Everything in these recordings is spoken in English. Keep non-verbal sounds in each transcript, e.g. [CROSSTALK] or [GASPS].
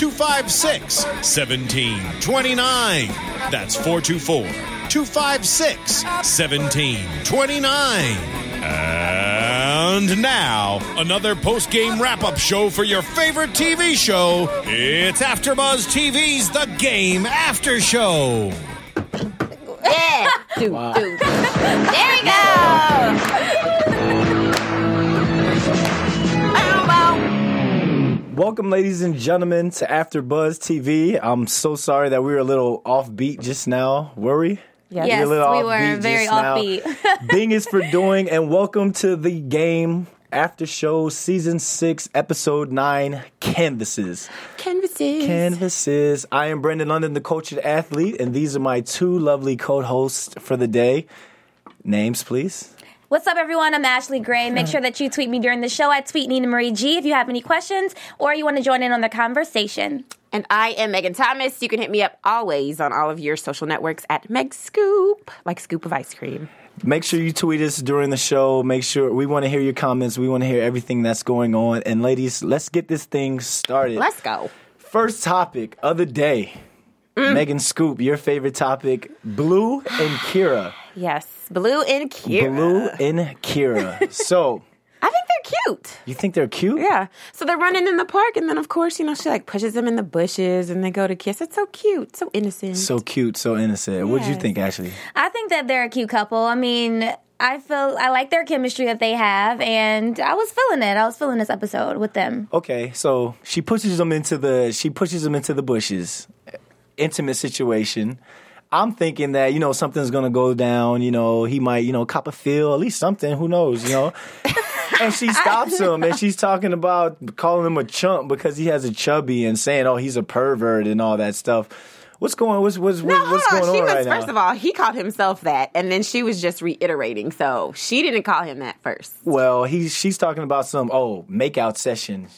256 1729. That's 424 256 1729. And now, another post game wrap up show for your favorite TV show. It's AfterBuzz TV's The Game After Show. Yeah. do, do. There we go. Welcome, ladies and gentlemen, to After Buzz TV. I'm so sorry that we were a little offbeat just now. Were we? Yes, We were a little we were very offbeat. [LAUGHS] Bing is for doing, and welcome to the game after show season six, episode nine, Canvases. Canvases. Canvases. I am Brandon London, the and athlete, and these are my two lovely co-hosts for the day. Names, please. What's up, everyone? I'm Ashley Gray. Make sure that you tweet me during the show at Tweet Nina Marie G if you have any questions or you want to join in on the conversation. And I am Megan Thomas. You can hit me up always on all of your social networks at Meg Scoop, like scoop of ice cream. Make sure you tweet us during the show. Make sure we want to hear your comments. We want to hear everything that's going on. And ladies, let's get this thing started. Let's go. First topic of the day. Mm. Megan Scoop, your favorite topic, Blue and Keira. Yes, Blue and Keira. Blue and Keira. So, [LAUGHS] I think they're cute. you think they're cute? Yeah. So they're running in the park, and then of course, you know, she like pushes them in the bushes, and they go to kiss. It's so cute, so innocent. So cute, so innocent. What do you think, Ashley? I think that they're a cute couple. I mean, I feel I like their chemistry that they have, and I was feeling it. I was feeling this episode with them. Okay, so she pushes them into the she pushes them into the bushes. Intimate situation. I'm thinking that, you know, something's gonna go down, you know, he might, you know, cop a feel, at least something, who knows, you know. [LAUGHS] and she stops him and she's talking about calling him a chump because he has a chubby and saying, Oh, he's a pervert and all that stuff. What's going what's what's, No, what's going on. She on was right first now? of all, he called himself that, and then she was just reiterating. So she didn't call him that first. Well, he's she's talking about some oh makeout session.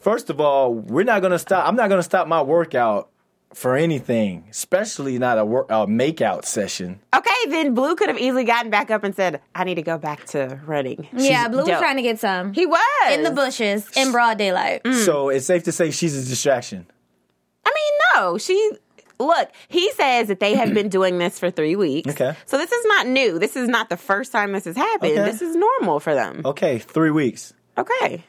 First of all, we're not gonna stop. I'm not gonna stop my workout for anything, especially not a work a makeout session. Okay, then Blue could have easily gotten back up and said, "I need to go back to running." yeah, Blue was dope. trying to get some. He was in the bushes in broad daylight. Mm. So it's safe to say she's a distraction. I mean, no, she. Look, he says that they have been [CLEARS THROAT] doing this for three weeks. Okay. So this is not new. This is not the first time this has happened. Okay. This is normal for them. Okay, three weeks. Okay.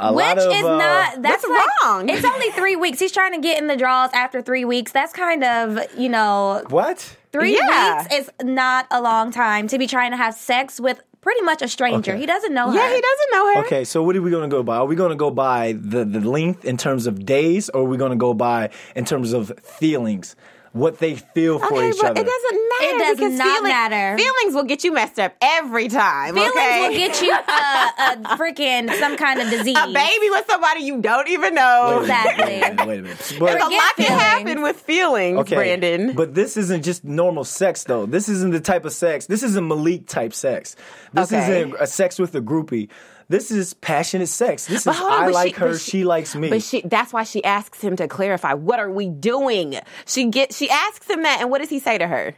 A Which lot of is uh, not that's What's like, wrong? It's only three weeks. He's trying to get in the draws after three weeks. That's kind of you know what? three Yeah. weeks is not a long time to be trying to have sex with pretty much a stranger. Okay. He doesn't know her. Yeah, he doesn't know her. Okay, so what are we going to go by? Are we going to go by the, the length in terms of days, or are we going to go by in terms of feelings, what they feel for Okay, each but other? it doesn't matter. It does because not feeling- matter. Feelings will get you messed up every time. Feelings okay? will get you uh, a, [LAUGHS] a freaking some kind of disease. a baby with somebody you don't even know. Exactly. Wait a minute. Wait a minute. There's But- a lot can feelings. happen with feelings, Okay, Brandon. But this isn't just normal sex, though. This isn't the type of sex. This isn't Malik type sex. This Okay. isn't a sex with a groupie. This is passionate sex. This is on, I like she- her, she, she- likes me. But she that's why she asks him to clarify what are we doing? She get she asks him that and what does he say to her?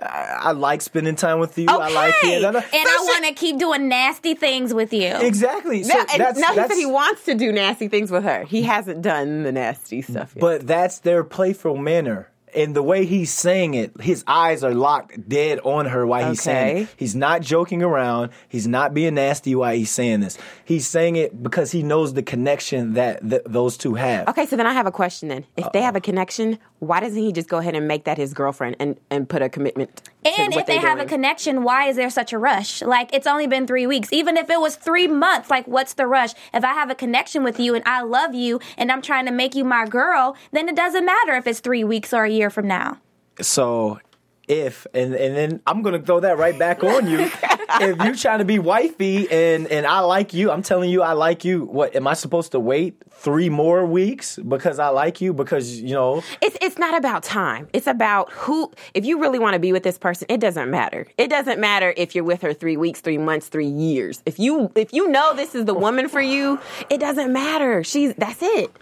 I like spending time with you. I like Okay. it. and I want to keep doing nasty things with you. exactly. So no, that's, no, he that's, said he wants to do nasty things with her. He hasn't done the nasty stuff yet. But that's their playful manner. And the way he's saying it, his eyes are locked dead on her while he's saying it. He's not joking around. He's not being nasty while he's saying this. He's saying it because he knows the connection that th- those two have. Okay, so then I have a question then. If they have a connection, why doesn't he just go ahead and make that his girlfriend and, and put a commitment? And if they have a connection, why is there such a rush? Like it's only been three weeks. Even if it was three months, like what's the rush? If I have a connection with you and I love you and I'm trying to make you my girl, then it doesn't matter if it's three weeks or a year from now. So if and and then I'm gonna throw that right back on you. [LAUGHS] if you trying to be wifey and and I like you, I'm telling you I like you. What am I supposed to wait three more weeks because I like you? Because you know It's it's not about time. It's about who. If you really want to be with this person, it doesn't matter. It doesn't matter if you're with her three weeks, three months, three years. If you if you know this is the woman for you, it doesn't matter. She's that's it.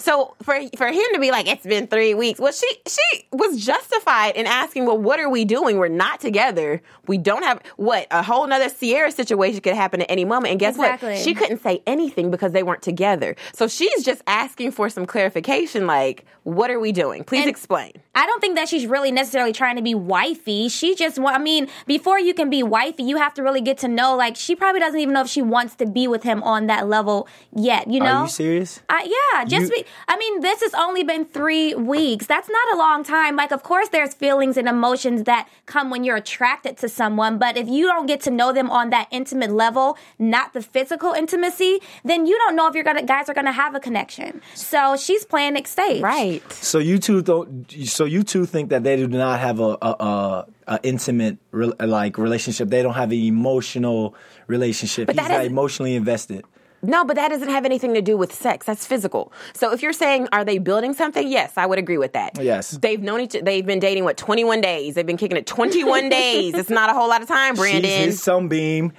So for for him to be like it's been three weeks, well she she was justified in asking, well, what are we doing? We're not together. We don't have what a whole nother Sierra situation could happen at any moment. And guess Exactly. what? She couldn't say anything because they weren't together. So she's just asking for some clarification, like, what are we doing? Please And- explain. I don't think that she's really necessarily trying to be wifey. She just want, I mean, before you can be wifey, you have to really get to know, like, she probably doesn't even know if she wants to be with him on that level yet, you know? are you serious? I, yeah, just You- be, I mean, this has only been three weeks. That's not a long time. Like, of course, there's feelings and emotions that come when you're attracted to someone, but if you don't get to know them on that intimate level, not the physical intimacy, then you don't know if you're gonna guys are gonna have a connection. So she's playing it safe, Right. So you two don't. So you two think that they do not have a a, a, a intimate re, like relationship. They don't have an emotional relationship. But He's not is- emotionally invested. No, but that doesn't have anything to do with sex. That's physical. So if you're saying, are they building something? Yes, I would agree with that. Yes. They've known each. They've been dating what 21 days. They've been kicking it 21 [LAUGHS] days. It's not a whole lot of time, Brandon. She's his sunbeam.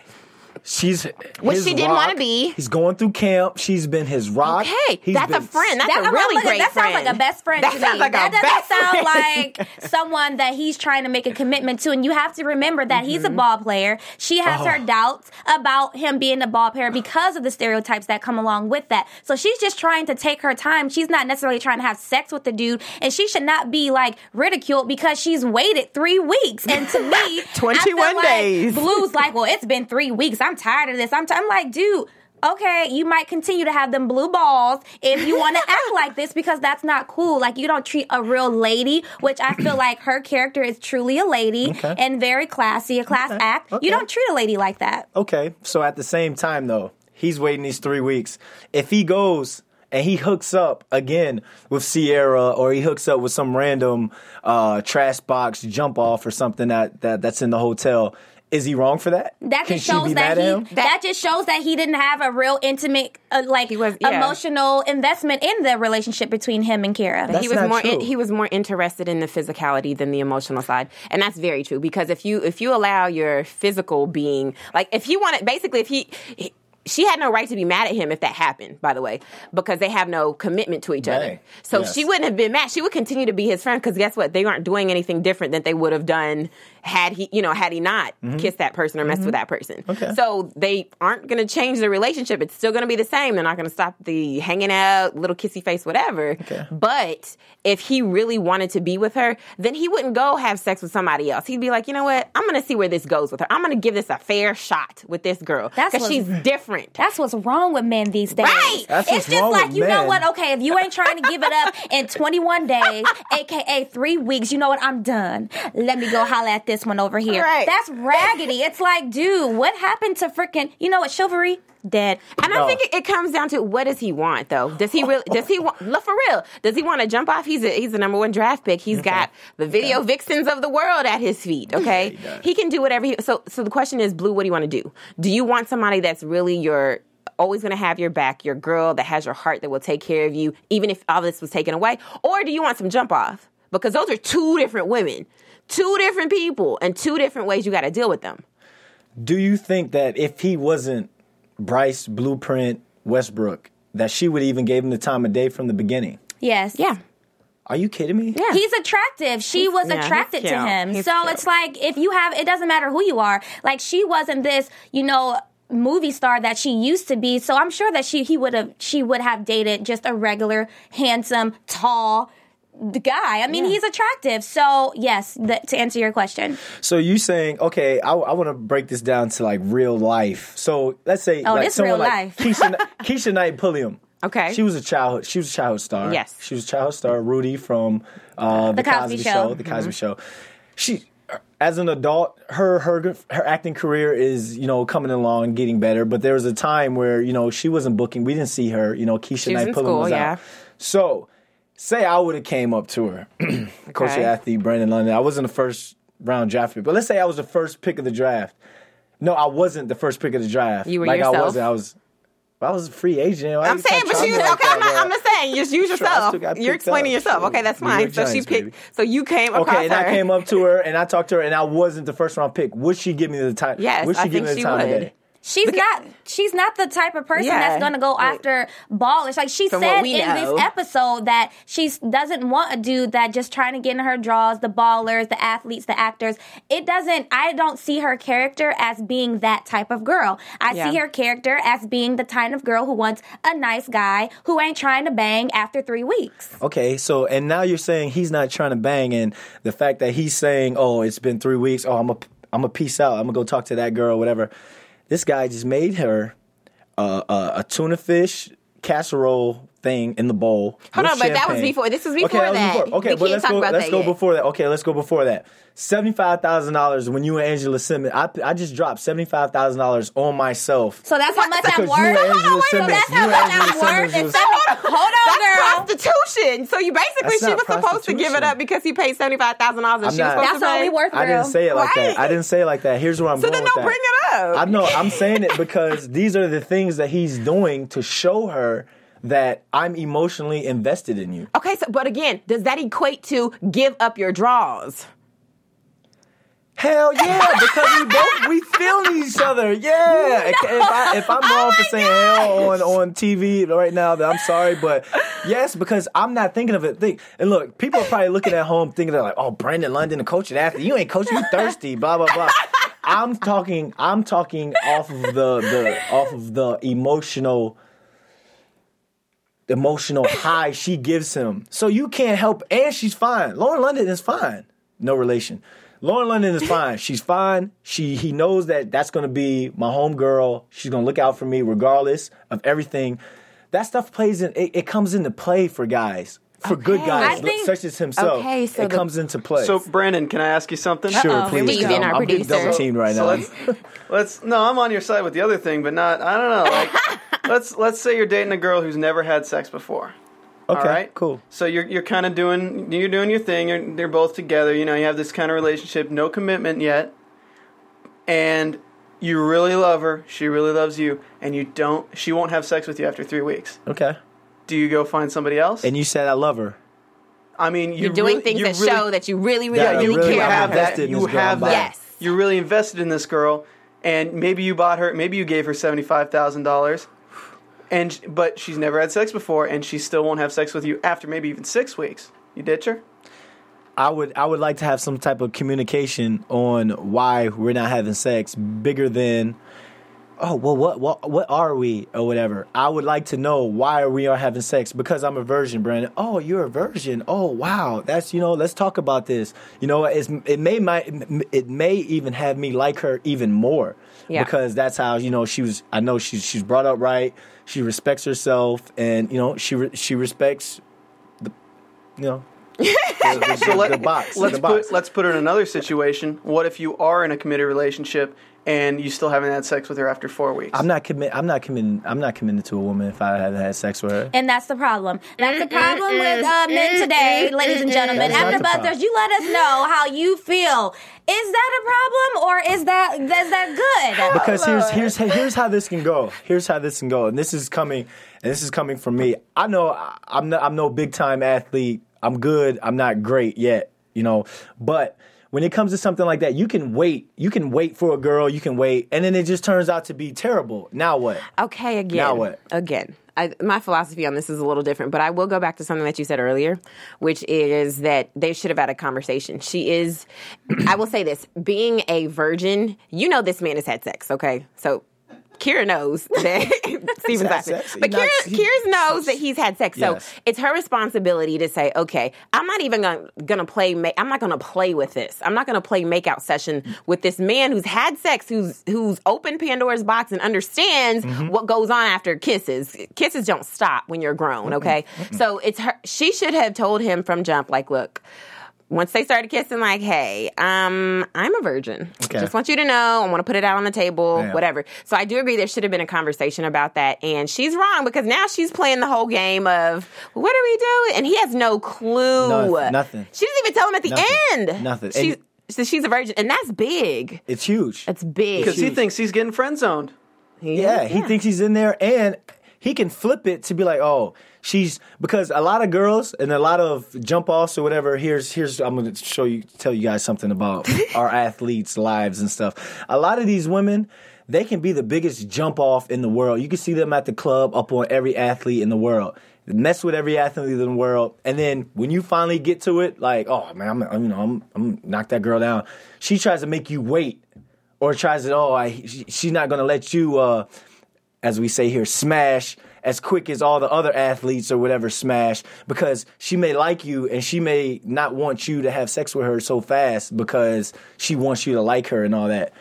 She's Which his she didn't wanna be. He's going through camp. She's been his rock. Okay, He's that's a friend. That's That, a really look, great that friend. That sounds like a best friend That to sounds me. like a that best doesn't sound friend. like [LAUGHS] someone that he's trying to make a commitment to. And you have to remember that he's a Mm-hmm. ball player. She has Oh. her doubts about him being a ball player because of the stereotypes that come along with that. So she's just trying to take her time. She's not necessarily trying to have sex with the dude, and she should not be like ridiculed because she's waited three weeks. And to me, [LAUGHS] 21 like days. Blue's like, well, it's been three weeks. I'm tired of this. I'm, t- I'm like, dude. Okay, you might continue to have them blue balls if you want to [LAUGHS] act like this because that's not cool. Like you don't treat a real lady, which I feel like her character is truly a lady Okay. and very classy, a class act. Okay. You don't treat a lady like that. Okay, so at the same time though, he's waiting these three weeks. If he goes and he hooks up again with Sierra, or he hooks up with some random uh, trash box jump off or something that, that that's in the hotel, is he wrong for that? That Can just she shows be that he at him? that, just shows that he didn't have a real intimate uh, like was- yeah. emotional investment in the relationship between him and Keira. That's he was not more true. he was more interested in the physicality than the emotional side and that's very true because if you if you allow your physical being like if he wanted basically if he, he she had no right to be mad at him if that happened, by the way, because they have no commitment to each other. So Yes. she wouldn't have been mad. She would continue to be his friend because guess what? They aren't doing anything different than they would have done had he, you know, had he not kissed that person or messed with that person. Mm-hmm. Okay. So they aren't going to change the relationship. It's still going to be the same. They're not going to stop the hanging out, little kissy face, whatever. Okay. But if he really wanted to be with her, then he wouldn't go have sex with somebody else. He'd be like, you know what? I'm going to see where this goes with her. I'm going to give this a fair shot with this girl because she's different. That's what's wrong with men these days. Right. That's it's just like with you know what? Okay, if you ain't trying to give it up in 21 days, [LAUGHS] aka three weeks, you know what? I'm done. Let me go holla at this one over here. Right. That's raggedy. It's like, dude, what happened to freaking? You know what? Chivalry dead. And No. I think it, it comes down to what does he want though? Does he really? Does he want? Look for real. Does he want to jump off? He's a, he's the number one draft pick. He's got the video vixens of the world at his feet. Okay, he, can do whatever. he So so the question is, Blue, what do you want to do? Do you want somebody that's really your always going to have your back, your girl that has your heart that will take care of you, even if all this was taken away, or do you want some jump off? Because those are two different women, two different people, and two different ways you got to deal with them. Do you think that if he wasn't Bryce Blueprint Westbrook, that she would even give him the time of day from the beginning? Yes. Yeah. Are you kidding me? Yeah. He's attractive. She was yeah, attracted to him. He's so cute. it's like if you have, it doesn't matter who you are. Like she wasn't this, you know, movie star that she used to be. So I'm sure that she he would have she would have dated just a regular, handsome, tall guy. I mean, he's attractive. So yes, the, to answer your question, So you saying, okay, I, I want to break this down to like real life. So let's say, Oh, like this someone real like life. Keshia, [LAUGHS] Keshia Knight Pulliam. Okay. She was a childhood. She was a childhood star. Yes. She was a childhood star. Rudy from uh, the, Cosby Show. The Cosby Show. She as an adult, her her her acting career is you know coming along, getting better. But there was a time where you know she wasn't booking. We didn't see her. You know, Keshia She was Knight in school, was yeah. out. So, say I would have came up to her, [CLEARS THROAT] coach Okay. athlete Brandon London. I wasn't the first round draft pick, but let's say I was the first pick of the draft. No, I wasn't the first pick of the draft. You were like I yourself. wasn't. I was. I was a free agent. Why I'm saying, but you okay. I'm, not. I'm just saying. Just use yourself. You're explaining up. yourself. Okay, that's fine. So she picked. baby. So you came Okay, and I came up to her and I talked to her and I wasn't the first round pick. Would she give me the time? Yes, would she I give think me the she time of would. day? She's not. She's not the type of person Yeah. that's going to go Right. after ballers. Like she From said in know. this episode that she doesn't want a dude that just trying to get in her draws. The ballers, the athletes, the actors. It doesn't. I don't see her character as being that type of girl. I Yeah. see her character as being the kind of girl who wants a nice guy who ain't trying to bang after three weeks. Okay, so and now you're saying he's not trying to bang, and the fact that he's saying, "Oh, it's been three weeks. Oh, I'm a, I'm a peace out. I'm gonna go talk to that girl, whatever." This guy just made her uh, uh, a tuna fish casserole thing in the bowl. Hold with on, but that was before- this was okay, before was that. before. Okay, We but can't let's talk go. about let's that go yet. before that. Okay, let's go before that. Seventy five thousand dollars when you and Angela Simmons. I I just dropped seventy five thousand dollars on myself. So that's how much I'm Because worth. you and Angela so Simmons- that's you how and much Angela I'm worth. Simmons If was- hold on, girl. That's prostitution. So you basically That's she was supposed to give it up because he paid seventy five thousand dollars and I'm she was supposed That's to all pay. we worth, girl. I didn't say it like Right. that. I didn't say it like that. Here's where I'm So going then with don't that. bring it up. I know. I'm saying it because these are the things that he's doing to show her that I'm emotionally invested in you. Okay, so but again, does that equate to give up your draws? Hell yeah, because we both we feel each other. Yeah. [LAUGHS] if, I, if I'm oh wrong for saying hell on on TV right now, then I'm sorry, but yes, because I'm not thinking of it. Think and look, people are probably looking at home thinking they're like, oh, Brandon London, the coach and athlete, you ain't coaching, you thirsty, blah blah blah. I'm talking. I'm talking off of the the off of the emotional emotional high she gives him. So you can't help, and she's fine. Lauren London is fine. No relation. Lauren London is fine. [LAUGHS] She's fine. She he knows that that's going to be my home girl. She's going to look out for me regardless of everything. That stuff plays in. It, it comes into play for guys, for good guys think- such as himself. Okay, so it the- comes into play. So, Brandon, can I ask you something? sure, Uh-oh, please. Steven, Tom. our I'm getting producer. double teamed right So now. let's, let's no, I'm on your side with the other thing, but not. I don't know. Like, [LAUGHS] let's let's say you're dating a girl who's never had sex before. okay, All right, cool. So you're you're kind of doing you're doing your thing. You're, they're both together. You know, you have this kind of relationship, no commitment yet, and you really love her. She really loves you, and you don't. She won't have sex with you after three weeks. Okay. Do you go find somebody else? And you said I love her. I mean, you You're doing really- things you that really- show that you really, really, Yeah, really, you really care about have her. that. You girl. have that. Yes. You're really invested in this girl, and maybe you bought her. Maybe you gave her seventy five thousand dollars, and but she's never had sex before, and she still won't have sex with you after maybe even six weeks. You ditch her. I would I would like to have some type of communication on why we're not having sex bigger than oh well what what what are we or whatever. I would like to know why we are having sex because I'm a virgin, Brandon. Oh, you're a virgin. Oh, wow. That's you know, let's talk about this. You know, it's it may my it may even have me like her even more Yeah. because that's how you know she was I know she's she's brought up right. She respects herself and you know, she re- she respects the you know [LAUGHS] the, the, So let, the box. Let's the box. put let's put her in another situation. What if you are in a committed relationship and you still haven't had sex with her after four weeks? I'm not commit. I'm not committing. I'm not committed to a woman if I haven't had sex with her. And that's the problem. That's the problem with uh, men today, ladies and gentlemen. That's not After buzzers, you let us know how you feel. Is that a problem or is that is that good? Because here's here's [LAUGHS] here's how this can go. Here's how this can go, and this is coming. And this is coming from me. I know I- I'm no, I'm no big time athlete. I'm good. I'm not great yet. You know, but. When it comes to something like that, you can wait. You can wait for a girl. You can wait, and then it just turns out to be terrible. Now what? Okay, again. Now what? Again. I, my philosophy on this is a little different, but I will go back to something that you said earlier, which is that they should have had a conversation. She is, [CLEARS THROAT] I will say this, being a virgin, you know this man has had sex, okay? So Keira knows [LAUGHS] that [LAUGHS] Steven's laughing. sex. But not- Keira, he- Keira knows that he's had sex. So Yes. it's her responsibility to say, okay, I'm not even gonna, gonna play, ma- I'm not gonna play with this. I'm not gonna play makeout session with this man who's had sex, who's who's opened Pandora's box and understands Mm-hmm. what goes on after kisses. Kisses don't stop when you're grown, okay? So it's her, she should have told him from jump, like, look, once they started kissing, like, hey, um, I'm a virgin. Okay. Just want you to know. I want to put it out on the table, Yeah. whatever. So I do agree there should have been a conversation about that. And she's wrong because now she's playing the whole game of what are we doing? And he has no clue. No, nothing. She doesn't even tell him at the Nothing. end. Nothing. She's, And- so she's a virgin, and that's big. It's huge. That's big. Because he thinks he's getting friend zoned. Yeah, he thinks he's in there, and he can flip it to be like, oh, she's because a lot of girls and a lot of jump offs or whatever. Here's here's I'm gonna show you, tell you guys something about [LAUGHS] our athletes' lives and stuff. A lot of these women. They can be the biggest jump off in the world. You can see them at the club up on every athlete in the world. Mess with every athlete in the world, and then when you finally get to it, like, oh man, I'm, I'm you know, I'm, I'm knock that girl down. She tries to make you wait, or tries to, oh, I, she, she's not gonna let you, uh, as we say here, smash as quick as all the other athletes or whatever smash because she may like you and she may not want you to have sex with her so fast because she wants you to like her and all that.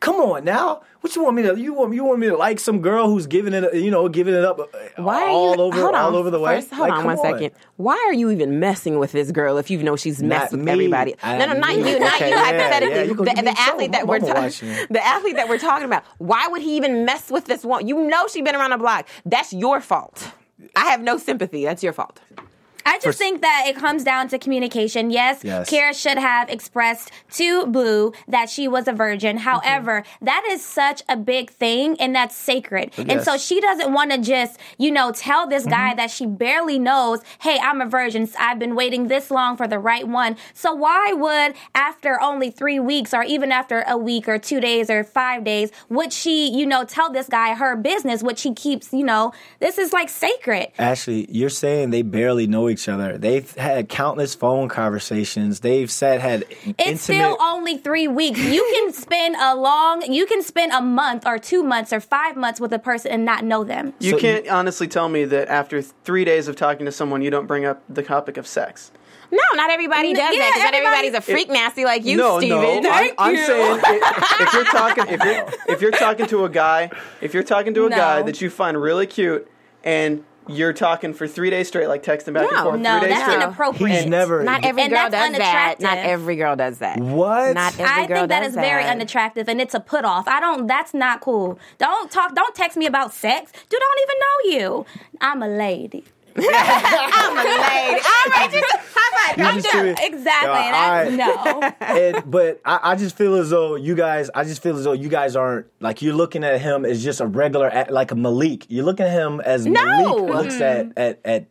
Come on now. What you want me to you want you want me to like some girl who's giving it you know giving it up uh, Why all you, over all over the way? First, hold Like, on one come second. Why are you even messing with this girl if you know she's messed Not with me. everybody? I- no, no, not me. you, not Okay, you. yeah, hypothetically, yeah, the, the athlete that we're mama ta- watching. the athlete that we're talking about. Why would he even mess with this one? You know she's been around the block. That's your fault. I have no sympathy. That's your fault. I just think that it comes down to communication. Yes, Yes. Keira should have expressed to Blue that she was a virgin. Mhm. However, that is such a big thing and that's sacred. And so she doesn't want to just, you know, tell this guy mm-hmm. that she barely knows, hey, I'm a virgin. I've been waiting this long for the right one. So why would, after only three weeks or even after a week or two days or five days, would she, you know, tell this guy her business, which she keeps, you know, this is like sacred. Ashley, you're saying they barely know each other. They've had countless phone conversations. They've said had It's intimate still only three weeks. You can [LAUGHS] spend a long, you can spend a month or two months or five months with a person and not know them. You So- can't honestly tell me that after three days of talking to someone, you don't bring up the topic of sex. No, not everybody does yeah, that. 'cause Not everybody- everybody's a freak nasty like you, no, Steven. no. I'm, I'm saying if, if you're [LAUGHS] talking, if you're if you're talking to a guy, if you're talking to a No. guy that you find really cute, and you're talking for three days straight, like texting back and forth, No, three days that's straight. inappropriate. He's never Not every And girl that's does that. Not every girl does that. What? Not every I girl think that does is very that. unattractive and it's a put off. I don't that's not cool. Don't talk don't text me about sex. Dude, I don't even know you. I'm a lady. I'm a lady. [LAUGHS] All right, just high five. You I'm just done. Exactly. Yeah, and that's, [LAUGHS] no. and, but I, I just feel as though you guys, I just feel as though you guys aren't like you're looking at him as just a regular, like a Malik. You're looking at him as No. Malik looks at at at.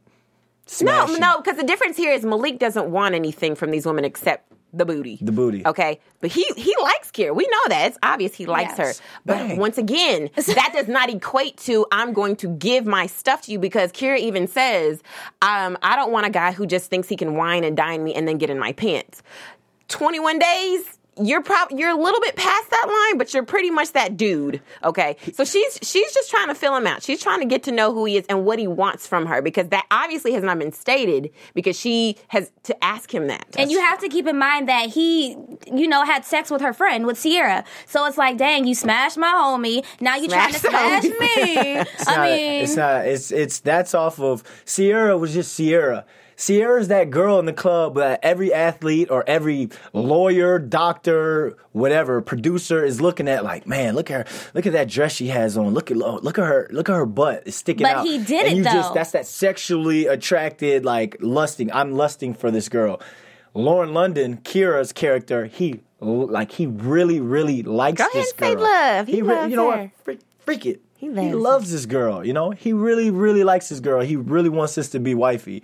No, no, because the difference here is Malik doesn't want anything from these women except the booty. The booty. Okay, but he he likes Keira. We know that it's obvious he likes Yes. her. But Bang. once again, [LAUGHS] that does not equate to I'm going to give my stuff to you because Keira even says, um, I don't want a guy who just thinks he can wine and dine me and then get in my pants. Twenty one days. You're probably you're a little bit past that line, but you're pretty much that dude. Okay, so she's she's just trying to fill him out. She's trying to get to know who he is and what he wants from her because that obviously has not been stated because she has to ask him that. And you have to keep in mind that he, you know, had sex with her friend, with Sierra. So it's like, dang, you smashed my homie. Now you trying to Smash smash the me. It's I not, mean, it's not. It's it's that's off of Sierra was just Sierra. Sierra's that girl in the club that every athlete or every lawyer, doctor, whatever producer is looking at. Like, man, look at her. Look at that dress she has on. Look at look at her. Look at her butt. It's sticking But out. But he did and it, you Just, though. that's that sexually attracted, like lusting. I'm lusting for this girl. Lauren London, Keira's character, he like he really, really likes Go this girl. love. He re- loves you know her. what? Freak, freak it. He loves her. loves this girl. You know, he really, really likes this girl. He really wants this to be wifey.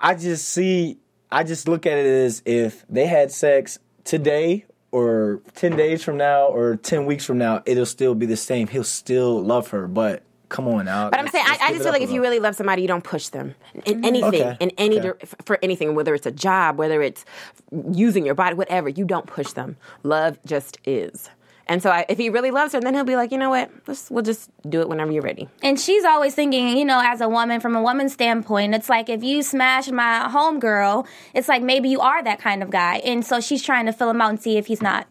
I just see. I just look at it as if they had sex today or 10 days from now or 10 weeks from now, it'll still be the same. He'll still love her, but come on out. But I'm saying, I, Let's I just feel like if you really love somebody, you don't push them in mm-hmm. anything, Okay. in any Okay. dir- for anything, whether it's a job, whether it's using your body, whatever. You don't push them. Love just is. And so, I, if he really loves her, then he'll be like, you know what? Let's we'll just do it whenever you're ready. and she's always thinking, you know, as a woman, from a woman's standpoint, it's like if you smash my homegirl, it's like maybe you are that kind of guy. And so she's trying to fill him out and see if he's not.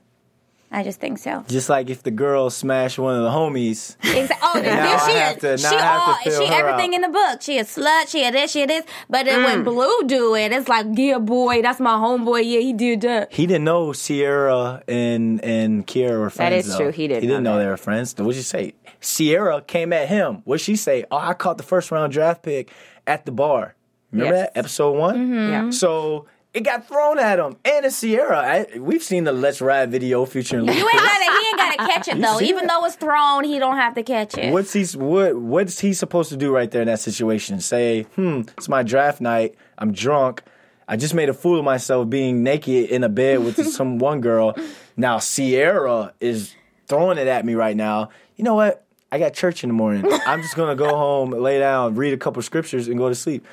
I just think so. Just like if the girl smashed one of the homies. Exactly. Oh, [LAUGHS] now then I she have to- is. now She I have all. fill She everything out. in the book. She a slut. She a this. She a this. But then Mm. when Blue do it, it's like, yeah, boy, that's my homeboy. Yeah, he did that. He didn't know Sierra and and Keira were friends. is though. true. He didn't He didn't know know, they were friends. What'd you say? Sierra came at him. What'd she say? Oh, I caught the first round draft pick at the bar. Remember Yes. that episode one? Mm-hmm. Yeah. So it got thrown at him, and it's Sierra. I, we've seen the Let's Ride video featuring. You ain't gotta. He ain't gotta catch it though. Even that? though it's thrown, he don't have to catch it. What's he what what's he supposed to do right there in that situation? Say, hmm, it's my draft night. I'm drunk. I just made a fool of myself being naked in a bed with [LAUGHS] some one girl. Now Sierra is throwing it at me right now. You know what? I got church in the morning. [LAUGHS] I'm just gonna go home, lay down, read a couple scriptures, and go to sleep.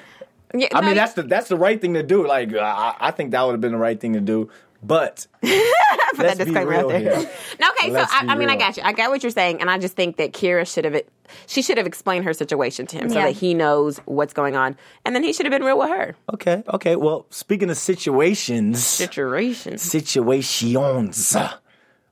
Yeah, I no, mean, that's the that's the right thing to do. Like, uh, I, I think that would have been the right thing to do. But [LAUGHS] put let's that be disclaimer real out there. here. [LAUGHS] No, okay, Let's so I, I mean, I got you. I got what you're saying, and I just think that Keira should have she should have explained her situation to him so that he knows what's going on, and then he should have been real with her. Okay, okay. Well, speaking of situations, situations, situations.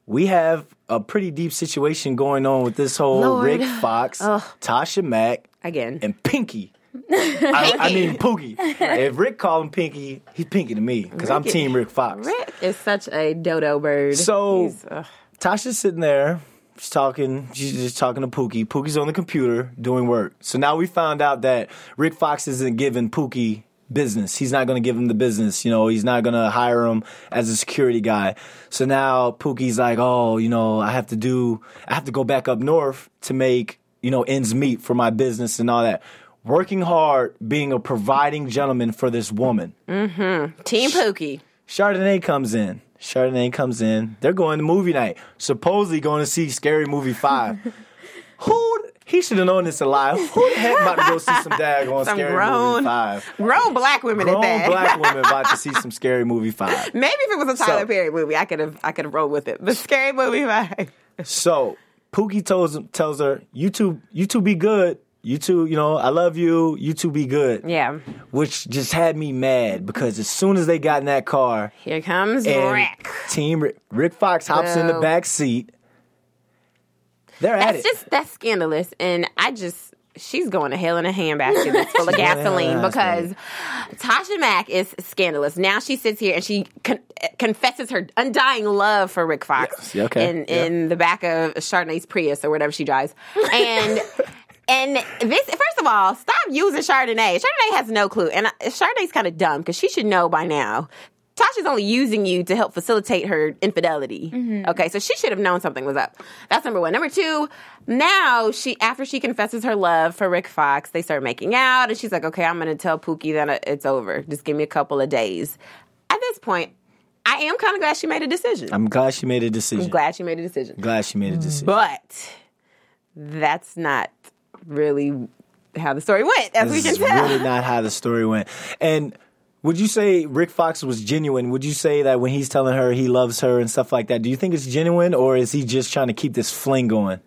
We have a pretty deep situation going on with this whole Lord. Rick Fox, Tasha Mack, Again. and Pinky. I, I mean Pookie. [LAUGHS] If Rick called him Pinky, he's Pinky to me because I'm Team Rick Fox. Rick is such a dodo bird. So. Tasha's sitting there. She's talking. She's just talking to Pookie. Pookie's on the computer doing work. So now we found out that Rick Fox isn't giving Pookie business. He's not going to give him the business. You know, he's not going to hire him as a security guy. So now Pookie's like, oh, you know, I have to do. I have to go back up north to make you know ends meet for my business and all that. Working hard, being a providing gentleman for this woman. Mm-hmm. Team Pookie. Chardonnay comes in. Chardonnay comes in. They're going to movie night. Supposedly going to see Scary Movie 5. [LAUGHS] Who, he should have known this alive. Who the heck about to go see some daggone [LAUGHS] Some Scary grown- Movie 5? Grown black women Grown at that. Roll black women [LAUGHS] about to see some Scary Movie 5. Maybe if it was a Tyler So- Perry movie, I could have I could have rolled with it. But scary movie five. So Pookie tells, tells her, you two, you two be good. You two, you know, I love you. You two be good. Yeah. Which just had me mad because as soon as they got in that car, Here comes and Rick. Team Rick, Rick Fox hops in the back seat. They're at That's it. just that's scandalous, and I just she's going to hell in a handbasket that's full of [LAUGHS] She's going to hell in a gasoline because Tasha Mack is scandalous. Now she sits here and she con- confesses her undying love for Rick Fox Yes, okay, in yeah. in the back of Chardonnay's Prius or whatever she drives, and. [LAUGHS] And this, first of all, stop using Chardonnay. Chardonnay has no clue, and uh, Chardonnay's kind of dumb because she should know by now. Tasha's only using you to help facilitate her infidelity. Okay, so she should have known something was up. That's number one. Number two, now she after she confesses her love for Rick Fox, they start making out, and she's like, "Okay, I'm going to tell Pookie that it's over. Just give me a couple of days." At this point, I am kind of glad she made a decision. I'm I'm glad she made a decision. I'm glad she made a decision, Glad she made a decision. but that's not really how the story went, as we this can is tell. really not how the story went. And would you say Rick Fox was genuine? Would you say that when he's telling her he loves her and stuff like that, do you think it's genuine or is he just trying to keep this fling going?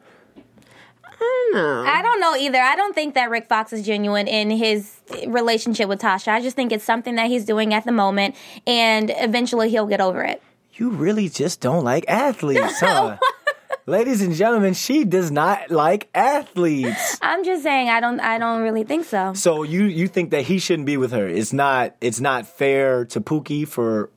I don't know either. I don't think that Rick Fox is genuine in his relationship with Tasha. I just think it's something that he's doing at the moment, and eventually he'll get over it. You really just don't like athletes, [LAUGHS] huh? Ladies and gentlemen, she does not like athletes. [LAUGHS] I'm just saying, I don't. I don't really think so. So you you think that he shouldn't be with her? It's not it's not fair to Pookie for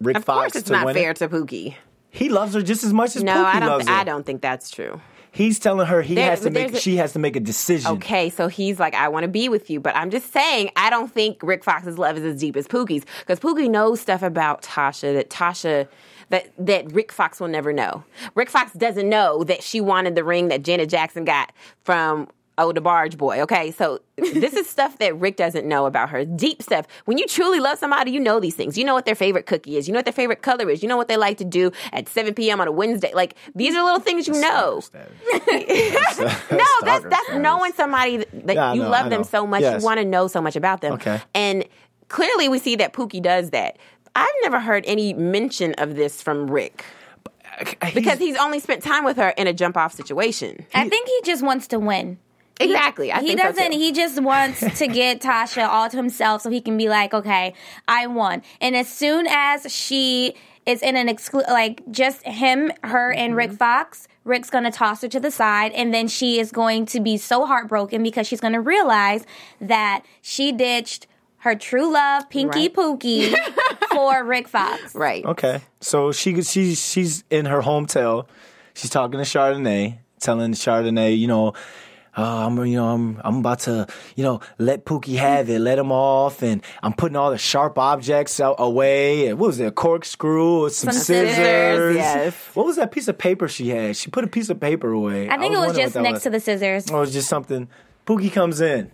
Rick Of Fox course, it's to not win fair it? to Pookie. He loves her just as much as No, Pookie I don't. loves her. I don't think that's true. He's telling her he There- has to make a- she has to make a decision. Okay, so he's like, I want to be with you, but I'm just saying, I don't think Rick Fox's love is as deep as Pookie's because Pookie knows stuff about Tasha that Tasha that that Rick Fox will never know. Rick Fox doesn't know that she wanted the ring that Janet Jackson got from Oh the Barge Boy. Okay, so [LAUGHS] this is stuff that Rick doesn't know about her. Deep stuff. When you truly love somebody, you know these things. You know what their favorite cookie is. You know what their favorite color is. You know what they like to do at 7 p.m. on a Wednesday. Like these are little things you know. [LAUGHS] No, that's that's knowing somebody that Yeah, you know, love them so much, Yes. you want to know so much about them. Okay. And clearly we see that Pookie does that. I've never heard any mention of this from Rick uh, because he's only spent time with her in a jump off situation. I think he just wants to win. Exactly. I he think doesn't. too. he just wants to [LAUGHS] get Tasha all to himself, so he can be like, "Okay, I won." And as soon as she is in an exclu like just him, her, and Rick mm-hmm. Fox. Rick's gonna toss her to the side, and then she is going to be so heartbroken because she's gonna realize that she ditched her true love, Pinky Right. Pookie, [LAUGHS] for Rick Fox. Right. Okay, so she she's she's in her hotel. She's talking to Chardonnay, telling Chardonnay, you know, oh, I'm you know I'm I'm about to you know let Pookie have it, let him off, and I'm putting all the sharp objects out, away. And what was it, a corkscrew, some, Some scissors? scissors, yes. What was that piece of paper she had? She put a piece of paper away. I think it was just next to the. the scissors. Or it was just something. Pookie comes in.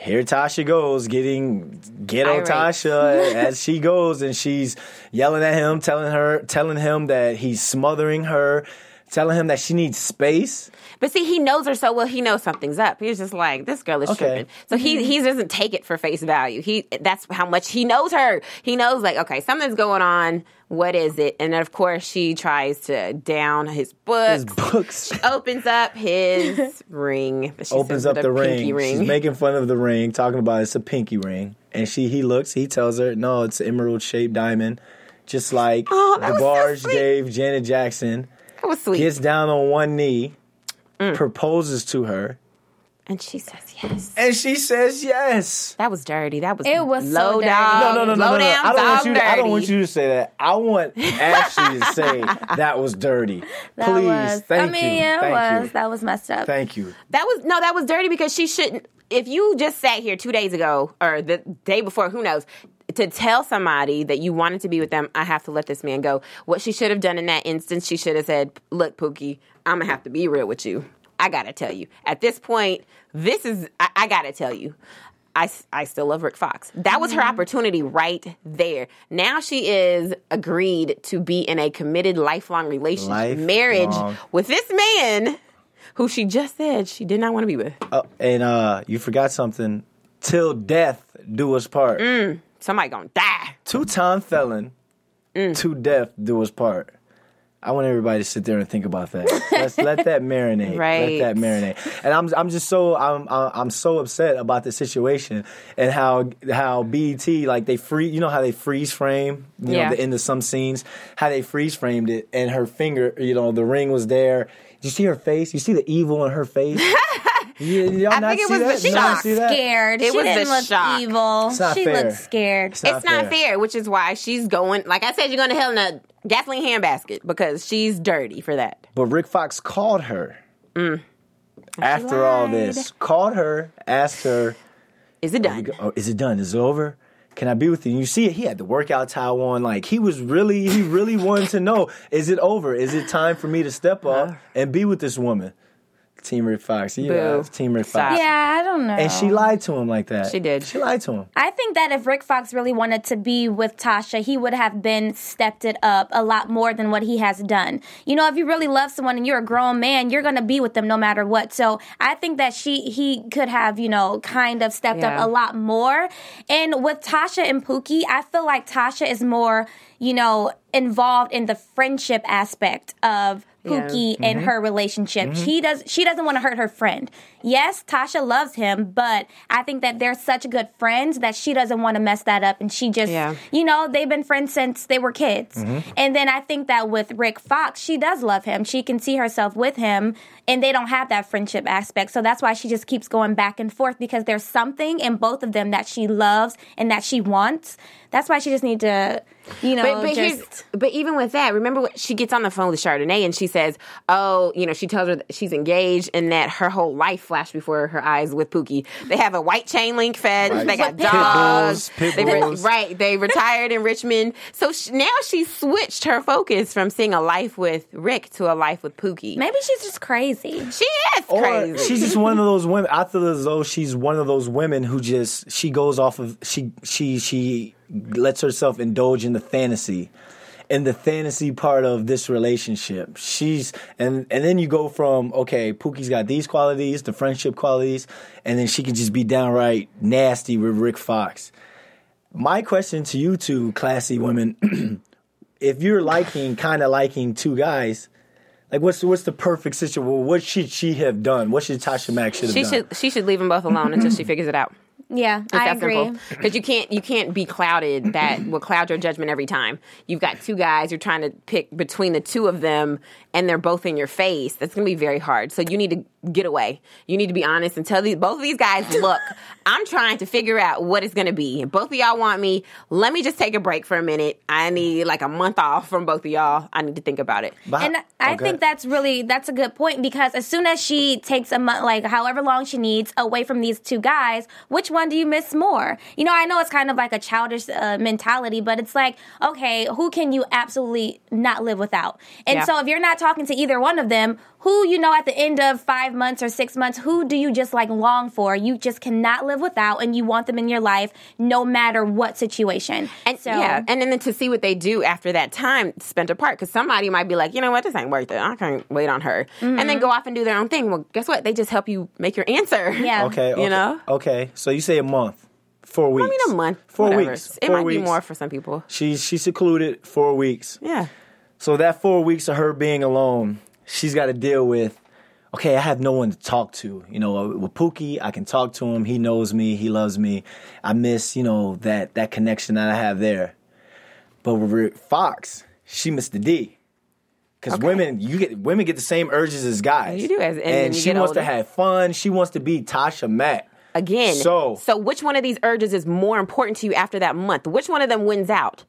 Here Tasha goes, getting ghetto Irate. Tasha [LAUGHS] as she goes, and she's yelling at him, telling her, telling him that he's smothering her, telling him that she needs space. But see, he knows her so well. He knows something's up. He's just like, this girl is Okay. tripping. So he he doesn't take it for face value. He that's how much he knows her. He knows like, okay, something's going on. What is it? And then of course she tries to down his books. His books. She opens up his [LAUGHS] ring. She Opens up the pinky ring. She's making fun of the ring, talking about it's a pinky ring, and she he looks, he tells her, no, it's emerald shaped diamond, just like Oh, was so gave Janet Jackson. That was sweet. Gets down on one knee, Mm. proposes to her, and she says yes. and she says yes. That was dirty. That was It was low dirty. down. No, no, no, no, low no, no. down, I don't want you. To, I don't want you to say that. I want [LAUGHS] Ashley to say that was dirty. That Please, was, thank I mean, you. yeah, it thank was. you. That was messed up. Thank you. That was no, that was dirty because she shouldn't. If you just sat here two days ago or the day before, who knows, to tell somebody that you wanted to be with them, I have to let this man go. What she should have done in that instance, she should have said, "Look, Pookie, I'm gonna have to be real with you. I gotta tell you. At this point, this is I, I gotta tell you." I, I still love Rick Fox. That was her opportunity right there. Now she is agreed to be in a committed lifelong relationship, Lifelong. marriage with this man who she just said she did not want to be with. Oh, and uh, you forgot something. Till death do us part. Mm. Somebody gonna die. Two time felon. Mm. To death do us part. I want everybody to sit there and think about that. Let's [LAUGHS] let that marinate. Right. Let that marinate. And I'm I'm just so I'm I'm so upset about the situation and how how BET like they free you know how they freeze frame you Yeah. know the end of some scenes how they freeze framed it and her finger you know the ring was there. Did you see her face? You see the evil in her face. [LAUGHS] You, y'all I not think it was that? the shock. see that? Scared. It she was didn't the look shock. evil. She fair. looked scared. It's not it's not fair. fair, which is why she's going. Like I said, you're going to hell in a gasoline handbasket because she's dirty for that. But Rick Fox called her mm. after all this. Called her, asked her, Is it done? oh, "Is it done? Is it over? Can I be with you?" And you see, it. he had the workout towel on. Like he was really, he really wanted to know: Is it over? Is it time for me to step up uh. and be with this woman? Team Rick Fox. Yeah, Boo. it's Team Rick Fox. Yeah, I don't know. And she lied to him like that. She did. She lied to him. I think that if Rick Fox really wanted to be with Tasha, he would have been stepped it up a lot more than what he has done. You know, if you really love someone and you're a grown man, you're going to be with them no matter what. So I think that she he could have, you know, kind of stepped Yeah. up a lot more. And with Tasha and Pookie, I feel like Tasha is more, you know, involved in the friendship aspect of Yeah. Pookie and mm-hmm. her relationship. Mm-hmm. She does she doesn't want to hurt her friend. Yes, Tasha loves him, but I think that they're such good friends that she doesn't want to mess that up and she just Yeah. you know, they've been friends since they were kids. Mm-hmm. And then I think that with Rick Fox, she does love him. She can see herself with him and they don't have that friendship aspect. So that's why she just keeps going back and forth because there's something in both of them that she loves and that she wants. That's why she just needs to, you know, But, but, just but even with that, remember what she gets on the phone with Chardonnay and she says, "Oh, you know," she tells her that she's engaged and that her whole life flashed before her eyes with Pookie. They have a white chain link fence. Right. They got pit dogs. bulls, pit They re- right. They retired in Richmond. So sh now she switched her focus from seeing a life with Rick to a life with Pookie. maybe she's just crazy. she is Or crazy. she's just one of those women. I feel as though she's one of those women who just she goes off of she she she lets herself indulge in the fantasy. In the fantasy part of this relationship, she's and and then you go from okay, Pookie's got these qualities, the friendship qualities, and then she can just be downright nasty with Rick Fox. My question to you two classy women, [CLEARS THROAT] if you're liking kind of liking two guys, like what's what's the perfect situation? What should she have done? What should Tasha Mack should have she done? should she should leave them both alone until she figures it out. Yeah, I agree. Because you can't you can't be clouded. That [CLEARS THROAT] will cloud your judgment every time. You've got two guys. You're trying to pick between the two of them, and they're both in your face. That's going to be very hard. So you need to get away. You need to be honest and tell these both of these guys, look, [LAUGHS] I'm trying to figure out what it's going to be. Both of y'all want me. Let me just take a break for a minute. I need like a month off from both of y'all. I need to think about it. But- And I okay. think that's really that's a good point because as soon as she takes a month, like however long she needs away from these two guys, which one do you miss more? You know, I know it's kind of like a childish uh, mentality, but it's like, okay, who can you absolutely not live without? And Yeah. so if you're not talking to either one of them, who you know at the end of five months or six months, who do you just like long for? You just cannot live without, and you want them in your life no matter what situation. And so yeah, and then to see what they do after that time spent apart, because somebody might be like, you know what, this ain't worth it. I can't wait on her, and then mm-hmm. go off and do their own thing. Well, guess what? They just help you make your answer. Yeah. Okay, [LAUGHS] okay. know? Okay, so you say a month, four weeks. I mean a month, Four whatever. weeks. It four might weeks. be more for some people. She's she's secluded four weeks. Yeah, So that four weeks of her being alone, she's got to deal with. Okay, I have no one to talk to. You know, uh, with Pookie, I can talk to him. He knows me. He loves me. I miss, you know, that that connection that I have there. But with Fox, she missed the D. Because women, you get women get the same urges as guys. You do, as- and and, she wants to have fun. She wants to be Tasha Mack. again. So- so which one of these urges is more important to you after that month? Which one of them wins out?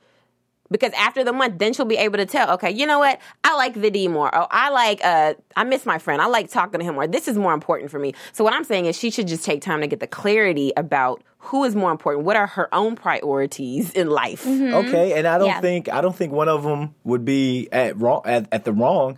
Because after the month, then she'll be able to tell, okay, you know what? I like the D more. Oh, I like, uh, I miss my friend. I like talking to him more. This is more important for me. So what I'm saying is she should just take time to get the clarity about who is more important. What are her own priorities in life? Okay, and I don't Yeah. think I don't think one of them would be at wrong at, at the wrong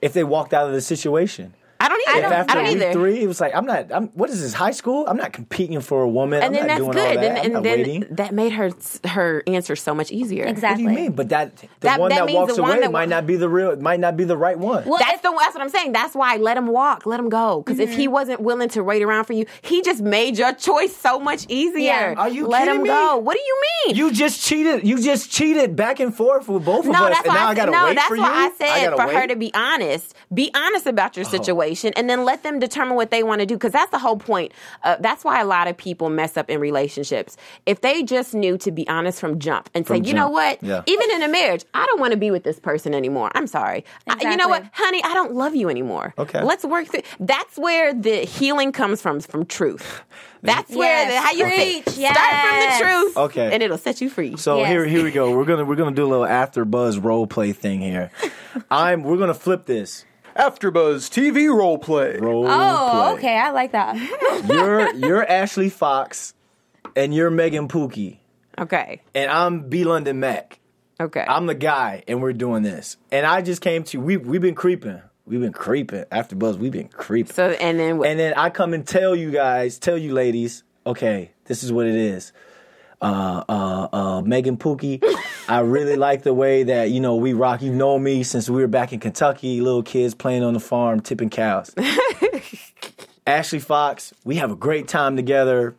if they walked out of the situation. I don't If either. I after don't, week either. three, it was like I'm not. I'm, what is this? High school? I'm not competing for a woman. and I'm then not that's doing good. that. And, and then waiting. that made her her answer so much easier. exactly. What do you mean? But that the That- one that that, walks away that- might not be the real. Might not be the right one. Well, That's if- the that's what I'm saying. That's why let him walk, let him go. Because if Mm-hmm. he wasn't willing to wait around for you, he just made your choice so much easier. Yeah. Are you let kidding him me? go? What do you mean? You just cheated. You just cheated back and forth with both of us, that's and why now I, I gotta no, wait that's why. I said for her to be honest. Be honest about Oh. your situation, and then let them determine what they want to do. Because that's the whole point. Uh, that's why a lot of people mess up in relationships. If they just knew to be honest from jump and say, From you know what, Yeah. even in a marriage, I don't want to be with this person anymore. I'm sorry. I- you know what, honey, I don't love you anymore. Okay. let's work through. That's where the healing comes from. From truth. [LAUGHS] That's where the, Yes, how you think. preach, Start from the truth. Okay. and it'll set you free. So Yes. here, here we go. We're gonna we're gonna do a little after buzz role play thing here. [LAUGHS] I'm we're gonna flip this AfterBuzz TV role play. role Oh, play. okay. I like that. [LAUGHS] You're you're Ashley Fox, and you're Megan Pookie, okay. and I'm B London Mac. Okay. I'm the guy, and we're doing this. And I just came to we we've been creeping. We've been creeping after buzz. We've been creeping. so and then what? and then I come and tell you guys, tell you ladies, okay, this is what it is. Uh, uh, uh, Megan Pookie, I really like the way that you know we rock. You've known me since we were back in Kentucky, little kids playing on the farm, tipping cows. [LAUGHS] Ashley Fox, we have a great time together.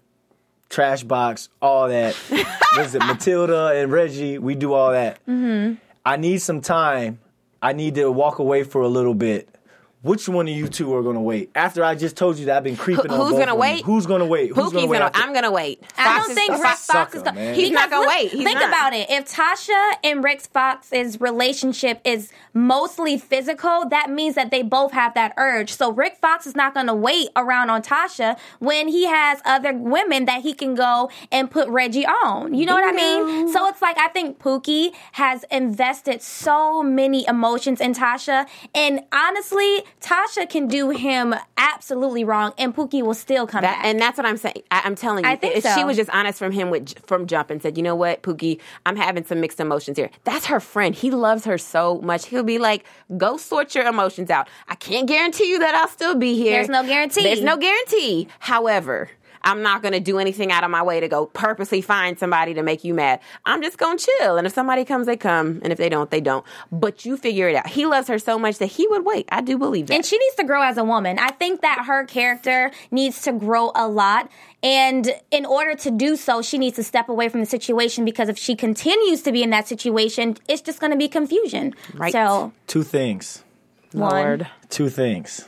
Trash box, all that. it? Matilda and Reggie, we do all that. Mm-hmm. I need some time. I need to walk away for a little bit. Which one of you two are going to wait? After I just told you that I've been creeping Who- on who's both gonna of them. wait? Who's going to wait? Who's Pookie's going to wait? gonna. after- I'm gonna wait. I Fox don't is- think Fox- Rick Fox sucker, is going. man. He's not gonna wait. He's think not. about it. If Tasha and Rick Fox's relationship is mostly physical, that means that they both have that urge. So Rick Fox is not going to wait around on Tasha when he has other women that he can go and put Reggie on. You know what I mean? So it's like I think Pookie has invested so many emotions in Tasha, and honestly, Tasha can do him absolutely wrong, and Pookie will still come That, back. and that's what I'm saying. I, I'm telling you, I think if so. she was just honest from him with from jump and said, "You know what, Pookie, I'm having some mixed emotions here." That's her friend. He loves her so much. He'll be like, "Go sort your emotions out." I can't guarantee you that I'll still be here. There's no guarantee. There's no guarantee. However. I'm not going to do anything out of my way to go purposely find somebody to make you mad. I'm just going to chill. And if somebody comes, they come. And if they don't, they don't. But you figure it out. He loves her so much that he would wait. I do believe that. And she needs to grow as a woman. I think that her character needs to grow a lot. And in order to do so, she needs to step away from the situation because if she continues to be in that situation, it's just going to be confusion. Right. So, Two things. one. Two things.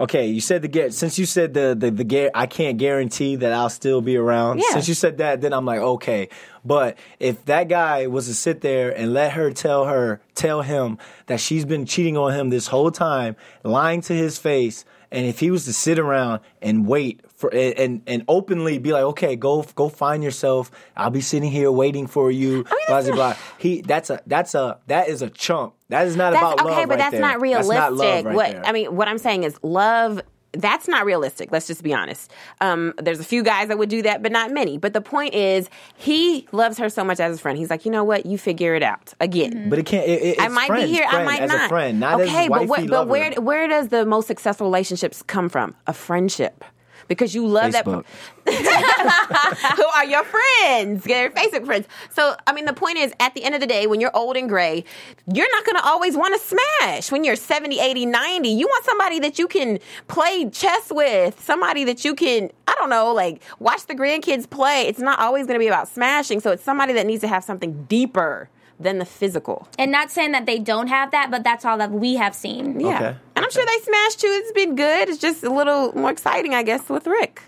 Okay, you said the get since you said the the, the I can't guarantee that I'll still be around. Yeah. Since you said that, then I'm like okay. But if that guy was to sit there and let her tell her tell him that she's been cheating on him this whole time, lying to his face, and if he was to sit around and wait for and and, openly be like, okay, go go find yourself. I'll be sitting here waiting for you. blah that's blah blah. He that's a that's a that is a chump. That is not That's about love okay, but right that's there. not realistic. That's not right what there. I mean, what I'm saying is love. That's not realistic. Let's just be honest. Um, there's a few guys that would do that, but not many. But the point is, he loves her so much as a friend. He's like, you know what? You figure it out again. But it can't. It, I might friends, be here. I might as not. a friend, not okay, as but what, but where where does the most successful relationships come from? A friendship. Because you love Facebook. that. [LAUGHS] Who are your friends? Your Facebook friends. So, I mean, the point is, at the end of the day, when you're old and gray, you're not going to always want to smash. When you're 70, 80, 90, you want somebody that you can play chess with, somebody that you can, I don't know, like watch the grandkids play. It's not always going to be about smashing. So, it's somebody that needs to have something deeper than the physical. And not saying that they don't have that, but that's all that we have seen. Yeah. Okay. And I'm sure they smashed too. It's been good. It's just a little more exciting, I guess, with Rick.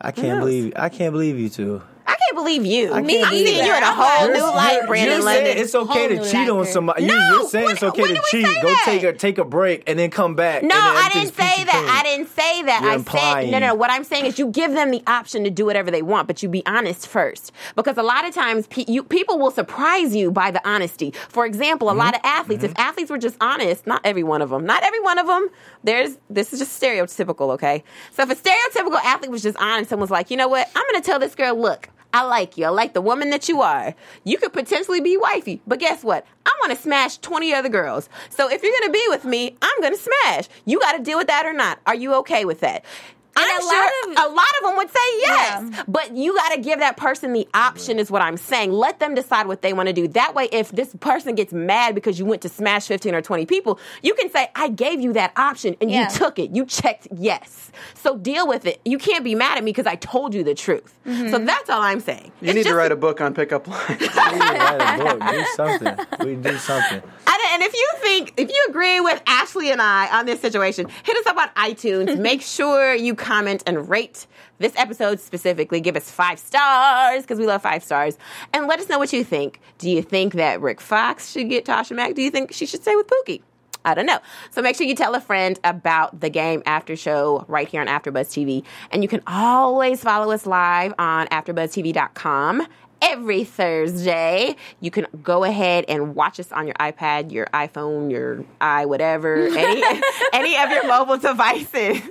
I can't knows? believe. I can't believe you two. I can't believe you. I Me, can't I'm seeing you in a I'm whole like- new You're- light, Brandon you're London. saying it's okay to cheat on somebody. No, you, you're saying when- it's okay to cheat. Go that? take a take a break and then come back. No, I didn't say that. I didn't say that. You're I said implying. no, no. What I'm saying is, you give them the option to do whatever they want, but you be honest first, because a lot of times pe- you, people will surprise you by the honesty. For example, a lot of Mm-hmm. athletes, if athletes were just honest, not every one of them, not every one of them. There's this is just stereotypical, okay? So if a stereotypical athlete was just honest and was like, you know what, I'm going to tell this girl, look. I like you. I like the woman that you are. You could potentially be wifey, but guess what? I want to smash 20 other girls. So if you're going to be with me, I'm going to smash. You got to deal with that or not. Are you okay with that? I'm a lot of- a lot of them would say yes, Yeah. but you got to give that person the option, is what I'm saying. Let them decide what they want to do. That way, if this person gets mad because you went to smash 15 or 20 people, you can say, I gave you that option and Yeah. you took it. You checked yes. So deal with it. You can't be mad at me because I told you the truth. So mm-hmm. that's all I'm saying. You need to write a book on pickup lines. [LAUGHS] We need to write a book. Do something. We do something. And, and if you think, if you agree with Ashley and I on this situation, hit us up on iTunes. [LAUGHS] Make sure you comment and rate this episode specifically. Give us five stars because we love five stars. And let us know what you think. Do you think that Rick Fox should get Tasha Mack? Do you think she should stay with Pookie? I don't know. So make sure you tell a friend about the game after show right here on AfterBuzz TV. And you can always follow us live on AfterBuzzTV.com every Thursday. You can go ahead and watch us on your iPad, your iPhone, your i whatever, any [LAUGHS] any of your mobile devices.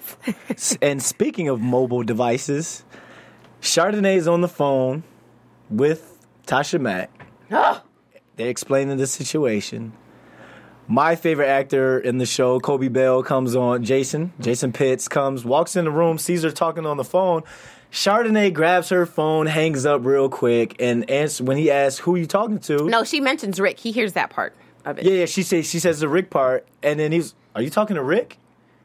And speaking of mobile devices, Chardonnay's on the phone with Tasha Mack. [GASPS] They're explaining the situation. My favorite actor in the show, Coby Bell, comes on. Jason, Jason Pitts comes, walks in the room, sees her talking on the phone. Chardonnay grabs her phone, hangs up real quick, and answer when he asks who you talking to. no, she mentions Rick. He hears that part of it. Yeah, yeah. She says she says the Rick part, and then he's, "Are you talking to Rick?"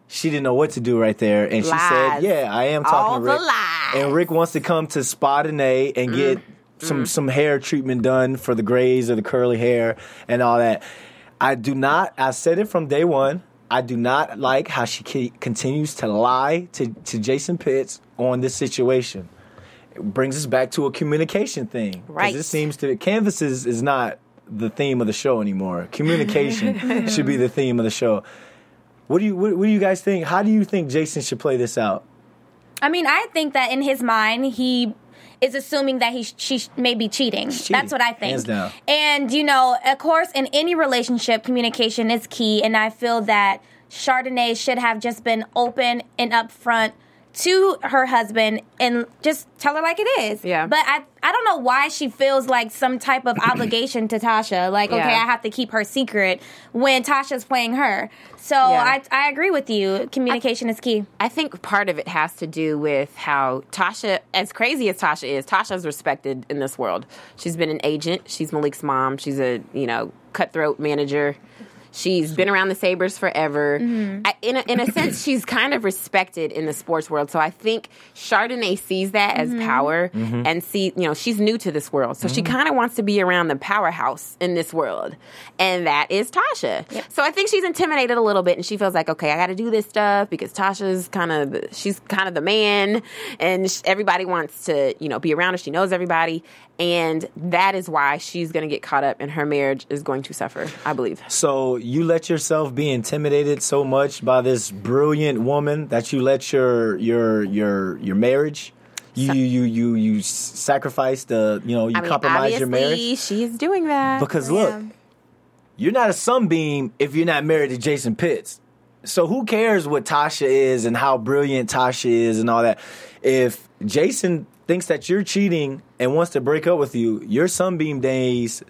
She didn't know what to do right there, and she said, "Yeah, I am talking All to the Rick." lies. And Rick wants to come to Spa Dene and mm-hmm. get some mm-hmm. some hair treatment done for the grays or the curly hair and all that. I do not. I said it from day one. I do not like how she continues to lie to, to Jason Pitts on this situation. It brings us back to a communication thing. Right. It seems to canvases is not the theme of the show anymore. Communication [LAUGHS] should be the theme of the show. What do you what, what do you guys think? How do you think Jason should play this out? I mean, I think that in his mind, he is assuming that he she may be cheating. cheating, That's what I think. hands down. And you know, of course, in any relationship, communication is key. And I feel that Chardonnay should have just been open and upfront to her husband and just tell her like it is. Yeah. But I I don't know why she feels like some type of obligation to Tasha. Like, okay, I have to keep her secret when Tasha's playing her. So Yeah. I I agree with you. Communication is key. I think part of it has to do with how Tasha, as crazy as Tasha is, Tasha's respected in this world. She's been an agent. She's Malik's mom. She's a you know cutthroat manager. She's been around the Sabres forever. Mm-hmm. I, in, a, in a sense, she's kind of respected in the sports world. So I think Chardonnay sees that Mm-hmm. as power and see, you know, she's new to this world. So she kind of wants to be around the powerhouse in this world. And that is Tasha. So I think she's intimidated a little bit and she feels like, okay, I got to do this stuff because Tasha's kind of, she's kind of the man and sh- everybody wants to, you know, be around her. She knows everybody. And that is why she's going to get caught up and her marriage is going to suffer, I believe. So you let yourself be intimidated so much by this brilliant woman that you let your your your your marriage. You you you you, you sacrifice the you know you I mean, compromise your marriage she's doing that. because look, you're not a sunbeam if you're not married to Jason Pitts. So who cares what Tasha is and how brilliant Tasha is and all that? If Jason thinks that you're cheating and wants to break up with you, your sunbeam days,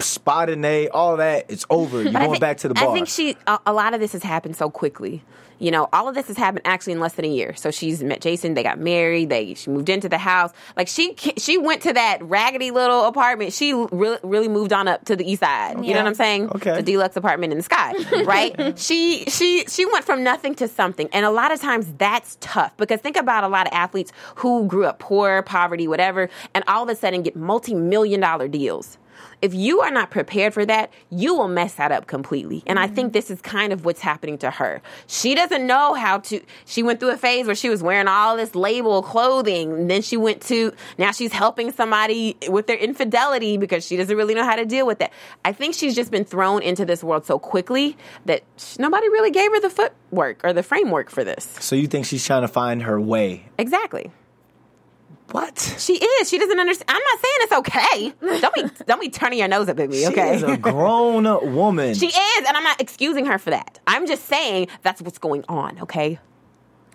sp- spotted A, all that, it's over. You're [LAUGHS] going think- back to the bar. I think she a, a lot of this has happened so quickly. You know, all of this has happened actually in less than a year. So she's met Jason. They got married. They she moved into the house. Like she she went to that raggedy little apartment. She really really moved on up to the east side. You know what I'm saying? Okay. The deluxe apartment in the sky, right? [LAUGHS] she she she went from nothing to something. And a lot of times that's tough because think about a lot of athletes who grew up poor, poverty, whatever, and all of a sudden get multi-million dollar deals if you are not prepared for that, you will mess that up completely. And I think mm-hmm. this is kind of what's happening to her. She doesn't know how to. She went through a phase where she was wearing all this label clothing. And then she went to, now she's helping somebody with their infidelity because she doesn't really know how to deal with that. I think she's just been thrown into this world so quickly that nobody really gave her the footwork or the framework for this. so you think she's trying to find her way? Exactly. What? She is. She doesn't understand. I'm not saying it's okay. Don't be [LAUGHS] don't be turning your nose up at me, okay? She is a grown woman. [LAUGHS] She is, and I'm not excusing her for that. I'm just saying that's what's going on, okay?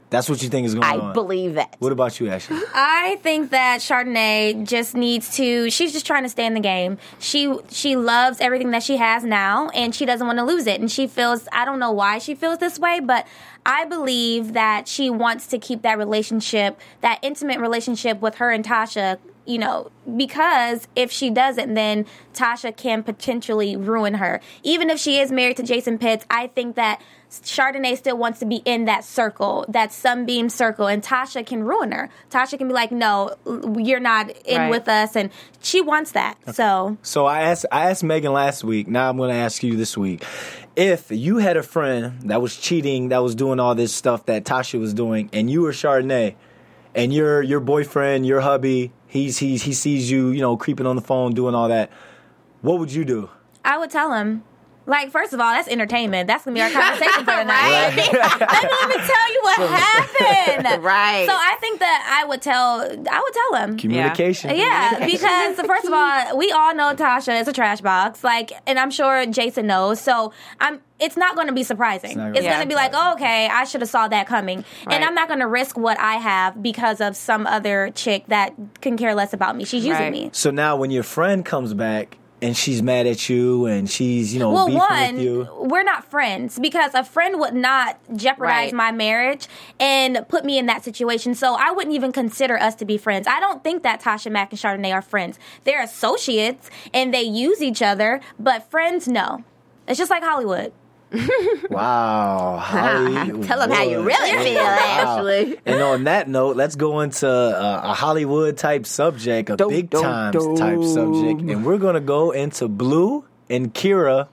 That's what you think is going I on. I believe that. What about you, Ashley? I think that Chardonnay just needs to. She's just trying to stay in the game. She she loves everything that she has now, and she doesn't want to lose it. And she feels I don't know why she feels this way, but I believe that she wants to keep that relationship, that intimate relationship with her and Tasha. You know, because if she doesn't, then Tasha can potentially ruin her. Even if she is married to Jason Pitts, I think that Chardonnay still wants to be in that circle, that sunbeam circle, and Tasha can ruin her. Tasha can be like, "No, you're not in Right. with us," and she wants that. So So I asked I asked Megan last week. Now I'm going to ask you this week. If you had a friend that was cheating, that was doing all this stuff that Tasha was doing, and you were Chardonnay, and your your boyfriend, your hubby, he's he's he sees you, you know, creeping on the phone, doing all that, what would you do? I would tell him. Like, first of all, that's entertainment. That's gonna be our conversation for [LAUGHS] the night. [LAUGHS] let, me, let me tell you what [LAUGHS] happened. Right. So I think that I would tell. I would tell him. Communication. Yeah, because first of all, we all know Tasha is a trash box. Like, and I'm sure Jason knows. So I'm. It's not going to be surprising. It's, gonna going be to be like, oh, okay, I should have saw that coming, Right. and I'm not going to risk what I have because of some other chick that can care less about me. She's using Right. me. So now when your friend comes back and she's mad at you and she's you know Well, beefing one, with you, we're not friends because a friend would not jeopardize Right. my marriage and put me in that situation. So I wouldn't even consider us to be friends. I don't think that Tasha Mack and Chardonnay are friends. They're associates and they use each other, but friends, no. It's just like Hollywood. [LAUGHS] wow, [LAUGHS] Tell 'em how you really Hollywood. feel, Ashley. And on that note, let's go into uh, a Hollywood type subject, a Dum, big dum, times dum. type subject, and we're gonna go into Blue and Keira.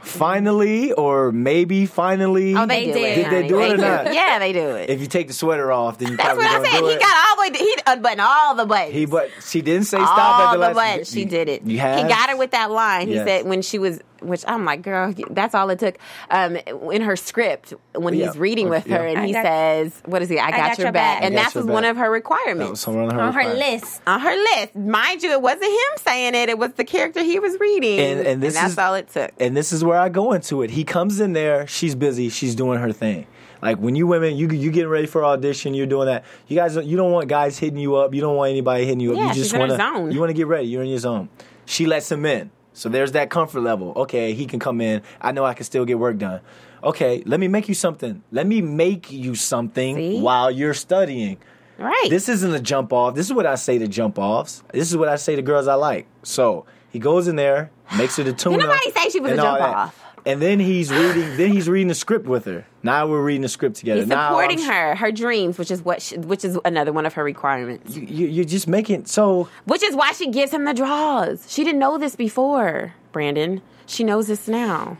Finally, or maybe finally. Mm-hmm. Oh, they, They did. it. Did they honey. do it or not? Yeah, they do it. if you take the sweater off, then you That's probably what I don't said. He it. got all the way. He unbuttoned all the buttons. He but she didn't say stop all at the the last. buttons. She did it. You have. He got her with that line. He said when she was, which I'm like, girl, that's all it took. Um, in her script when Yeah. he's reading with Yeah. her, and I he got- says, "What is he? I got, your, back," and I got that's was one of her That was requirements someone on her, On her list. on her list. Mind you, it wasn't him saying it; it was the character he was reading, And- and this that's is- all it took. And this is where I go into it. He comes in there, she's busy, she's doing her thing. Like when you women, you you getting ready for audition, you're doing that. You guys, you don't want guys hitting you up. You don't want anybody hitting you up. Yeah, you she's just in her want zone. to. You want to get ready. You're in your zone. She lets him in, so there's that comfort level. Okay, he can come in. I know I can still get work done. Okay, let me make you something. Let me make you something See? while you're studying. Right. This isn't a jump off. This is what I say to jump offs. This is what I say to girls I like. So he goes in there, makes it a [LAUGHS] tuna. nobody say she was a jump off. And then he's reading. Then he's reading the script with her. Now we're reading the script together. He's now supporting her, her dreams, which is what, she, which is another one of her requirements. You, you're just making so. Which is why she gives him the draws. She didn't know this before, Brandon. She knows this now.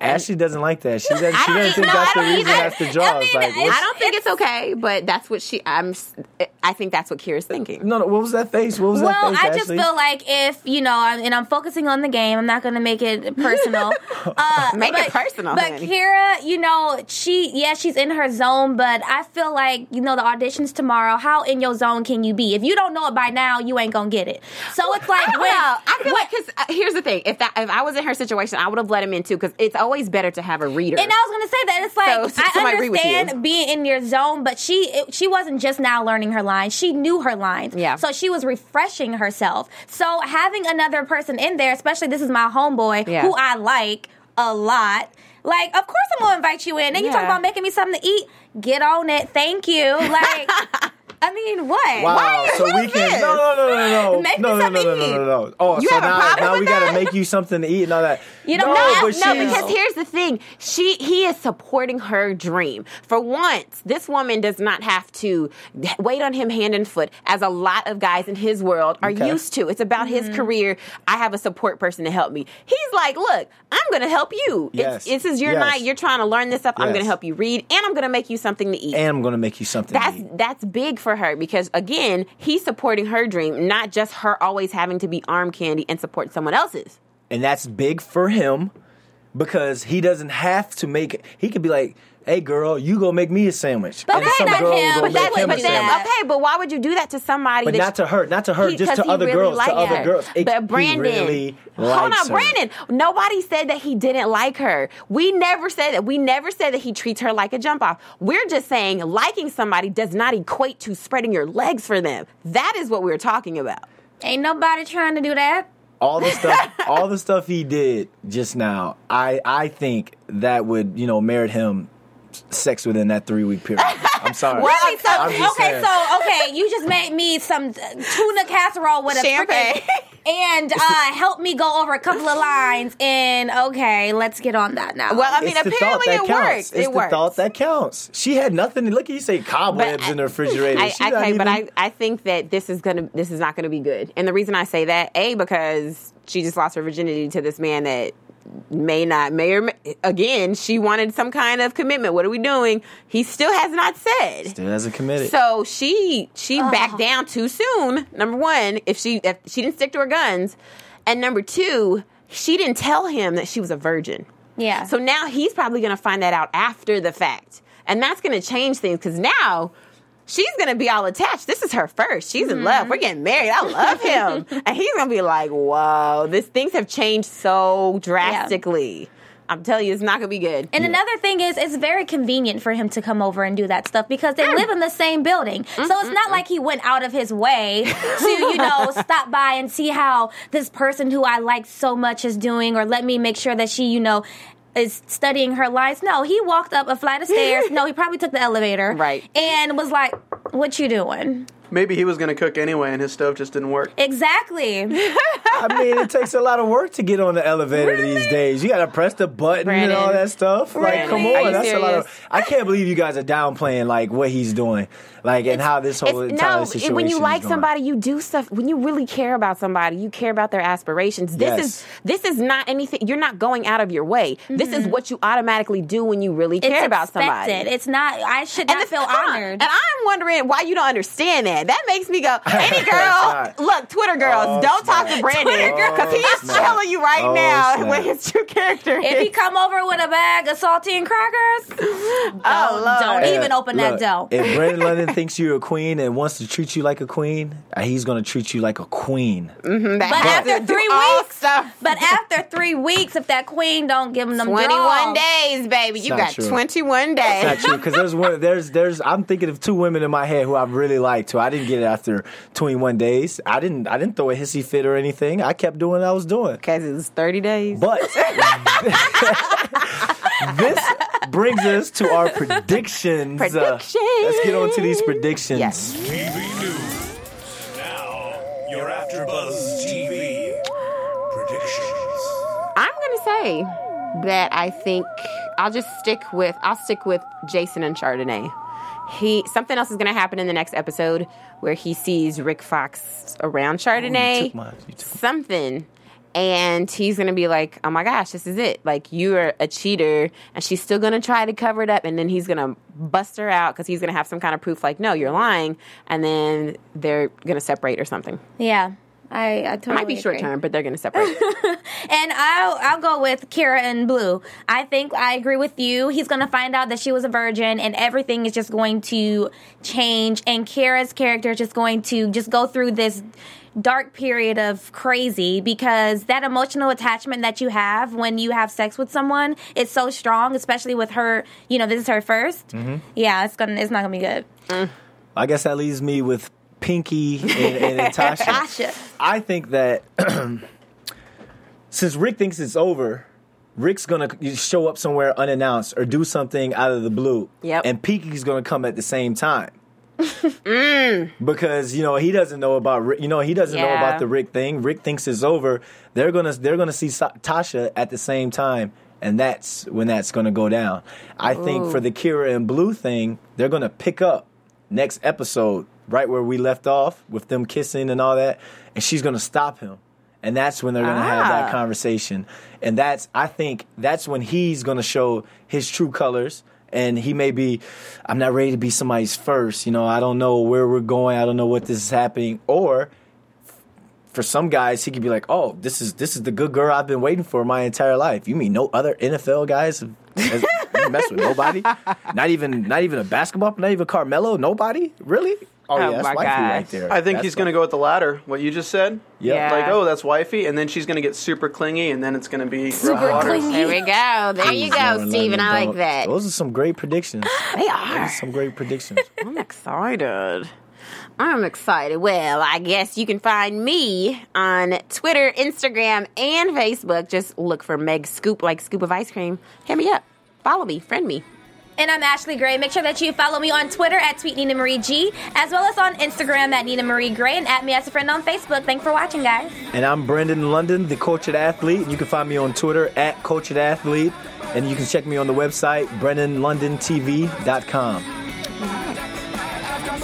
Ashley doesn't like that. She doesn't. She doesn't think no, that's the reason. That's the draws. I mean, like, I don't think it's okay, but that's what she. I'm. I think that's what Keira's thinking. no, no. What was that face? What was Well, that face? Well, I just Ashley? feel like if you know, I'm, and I'm focusing on the game, I'm not going to make it personal. [LAUGHS] Uh, Make it personal, But honey. Keira, you know, she yeah, she's in her zone, but I feel like you know the auditions tomorrow. How in your zone can you be? If you don't know it by now, you ain't gonna get it. So it's like I don't when know. I feel like because uh, here's the thing: if that if I was in her situation, I would have let him in too. Because it's always better to have a reader. And I was gonna say that it's like So, [LAUGHS] so I I agree with you. understand being in your zone, but she it, she wasn't just now learning her lines; she knew her lines. Yeah. So she was refreshing herself. So having another person in there, especially this is my homeboy Yeah. who I like a lot. Like, of course I'm gonna invite you in. Then you talk about making me something to eat. Get on it. Thank you. Like, [LAUGHS] I mean, what? Wow. so we is can this? no no no no no Make me no no no something no to no eat. no no. Oh, You so have a now problem now with we gotta that? make you something to eat and all that. You know, no, no, no, because here's the thing. She he is supporting her dream. For once, this woman does not have to wait on him hand and foot, as a lot of guys in his world are Okay. used to. It's about Mm-hmm. his career. I have a support person to help me. He's like, look, I'm going to help you. Yes. It's, this is your Yes. night. You're trying to learn this stuff. I'm going to help you read, and I'm going to make you something to eat. and I'm gonna make you something. that's to eat. that's big for her because again, he's supporting her dream, not just her always having to be arm candy and support someone else's. And that's big for him because he doesn't have to make. He could be like, "Hey, girl, you go make me a sandwich." But and that's some not girl will him. But make that's him what a but then, sandwich. okay, but why would you do that to somebody? But not to her, not to her, He- just 'cause to he other really girls, likes to other her. girls. It- but he Brandon, really hold on, her. Brandon. Nobody said that he didn't like her. We never said that. We never said that he treats her like a jump off. We're just saying liking somebody does not equate to spreading your legs for them. That is what we're talking about. Ain't nobody trying to do that. All the stuff all the stuff he did just now i i think that would you know merit him sex within that three week period i'm sorry Well, Wait, so I'm just okay, saying. so okay, you just made me some tuna casserole with a Champagne. and uh, help me go over a couple of lines. And okay, let's get on that now. Well, I mean, it's the thought apparently that it counts. works. It's it the works. thought that counts. She had nothing. Look, at you say cobwebs But in the refrigerator. I, She I, not okay, but I, I think that this is gonna this is not gonna be good. And the reason I say that, a because she just lost her virginity to this man that may not may or may, again she wanted some kind of commitment. What are we doing? He still has not said. still hasn't committed. So she she backed down too soon. Number one, if she if she didn't stick to her guns, and number two, she didn't tell him that she was a virgin. yeah. So now he's probably going to find that out after the fact. And that's going to change things because now she's going to be all attached. This is her first. She's in love. We're getting married. I love him. [LAUGHS] and he's going to be like, whoa, this things have changed so drastically. I'm telling you, it's not going to be good. And another thing is, it's very convenient for him to come over and do that stuff because they live in the same building. So it's not like he went out of his way to, you know, [LAUGHS] stop by and see how this person who I like so much is doing, or let me make sure that she, you know, is studying her lines. No, he walked up a flight of stairs. [LAUGHS] no, he probably took the elevator. Right. And was like, "What you doing?" Maybe he was going to cook anyway, and his stove just didn't work. Exactly. I mean, it takes a lot of work to get on the elevator these days. You got to press the button and all that stuff. Like, come on, you that's a lot of. I can't believe you guys are downplaying like what he's doing, like and how this whole It's, entire no, situation. when you is like going. somebody, you do stuff. When you really care about somebody, you care about their aspirations. This Yes. is this is not anything. You're not going out of your way. This is mm-hmm. what you automatically do when you really care it's about somebody. It's not. I should not feel honored. And I'm wondering why you don't understand that. That makes me go, [LAUGHS] any girl, look, Twitter girls, Oh, don't talk to Brandon Twitter girls. because he's snap. telling you right Oh, now snap. what his true character If he come over with a bag of saltine crackers, [LAUGHS] Oh, don't, Lord. don't even Uh, open that door. If Brandon London thinks you're a queen and wants to treat you like a queen, uh, he's going to treat you like a queen. That But after three weeks, but after three weeks, if that queen don't give him them 21 draws, days, baby. You got true. 21 days. Not true, because there's one. There's there's. I'm thinking of two women in my head who I really liked. Who I didn't get it after 21 days. I didn't. I didn't throw a hissy fit or anything. I kept doing what I was doing. Because it was 30 days. But [LAUGHS] this brings us to our predictions. Uh, Predictions. let's get on to these predictions. Yes. TV news. Now, your AfterBuzz TV predictions. I'm going to say that I think I'll just stick with. I'll stick with Jason and Chardonnay. He something else is going to happen in the next episode where he sees Rick Fox around oh, Chardonnay. took my- you took- something. And he's gonna be like, "Oh my gosh, this is it! Like you are a cheater," and she's still gonna try to cover it up. And then he's gonna bust her out because he's gonna have some kind of proof, like, "No, you're lying." And then they're gonna separate or something. Yeah. I, I totally Might be short term, but they're gonna separate. [LAUGHS] And I'll I'll go with Keira and Blue. I think I agree with you. He's gonna find out that she was a virgin, and everything is just going to change. And Keira's character is just going to just go through this dark period of crazy because that emotional attachment that you have when you have sex with someone is so strong, especially with her. You know, this is her 1st mm-hmm. Yeah, it's gonna it's not gonna be good. I guess that leaves me with Pinky and, and [LAUGHS] Natasha. Tasha. I think that [CLEARS THROAT] since Rick thinks it's over, Rick's gonna show up somewhere unannounced or do something out of the blue. Yep. And Pinky's gonna come at the same time. [LAUGHS] Mm. Because you know he doesn't know about Rick, you know he doesn't know about the Rick thing. Rick thinks it's over. They're gonna they're gonna see Sa- Tasha at the same time, and that's when that's gonna go down. I think for the Keira and Blue thing, they're gonna pick up next episode right where we left off with them kissing and all that, and she's gonna stop him. And that's when they're gonna have that Ah. conversation. And that's I think that's when he's gonna show his true colors. And he may be, I'm not ready to be somebody's first. You know, I don't know where we're going. I don't know what this is happening. Or for some guys, he could be like, "Oh, this is this is the good girl I've been waiting for my entire life." You mean no other NFL guys have, has, mess with nobody? [LAUGHS] Not even not even a basketball, not even Carmelo. Nobody really? Oh, Oh yeah, that's my wifey right there. I think That's he's going to go with the latter. What you just said. Yep. Yeah. Like, oh, that's wifey, and then she's going to get super clingy, and then it's going to be Super rough waters. clingy. there we go. There you go, Lauren Steven. I like that. Those are some great predictions. [GASPS] They Those are. are some great predictions. [LAUGHS] I'm excited. I'm excited. Well, I guess you can find me on Twitter, Instagram, and Facebook. Just look for Meg Scoop, like scoop of ice cream. Hit me up. Follow me. Friend me. And I'm Ashley Gray. Make sure that you follow me on Twitter at Tweet Nina Marie G, as well as on Instagram at Nina Marie Gray, and at me as a friend on Facebook. Thanks for watching, guys. And I'm Brandon London, the Cultured Athlete. You can find me on Twitter at Cultured Athlete. And you can check me on the website, BrandonLondonTV.com.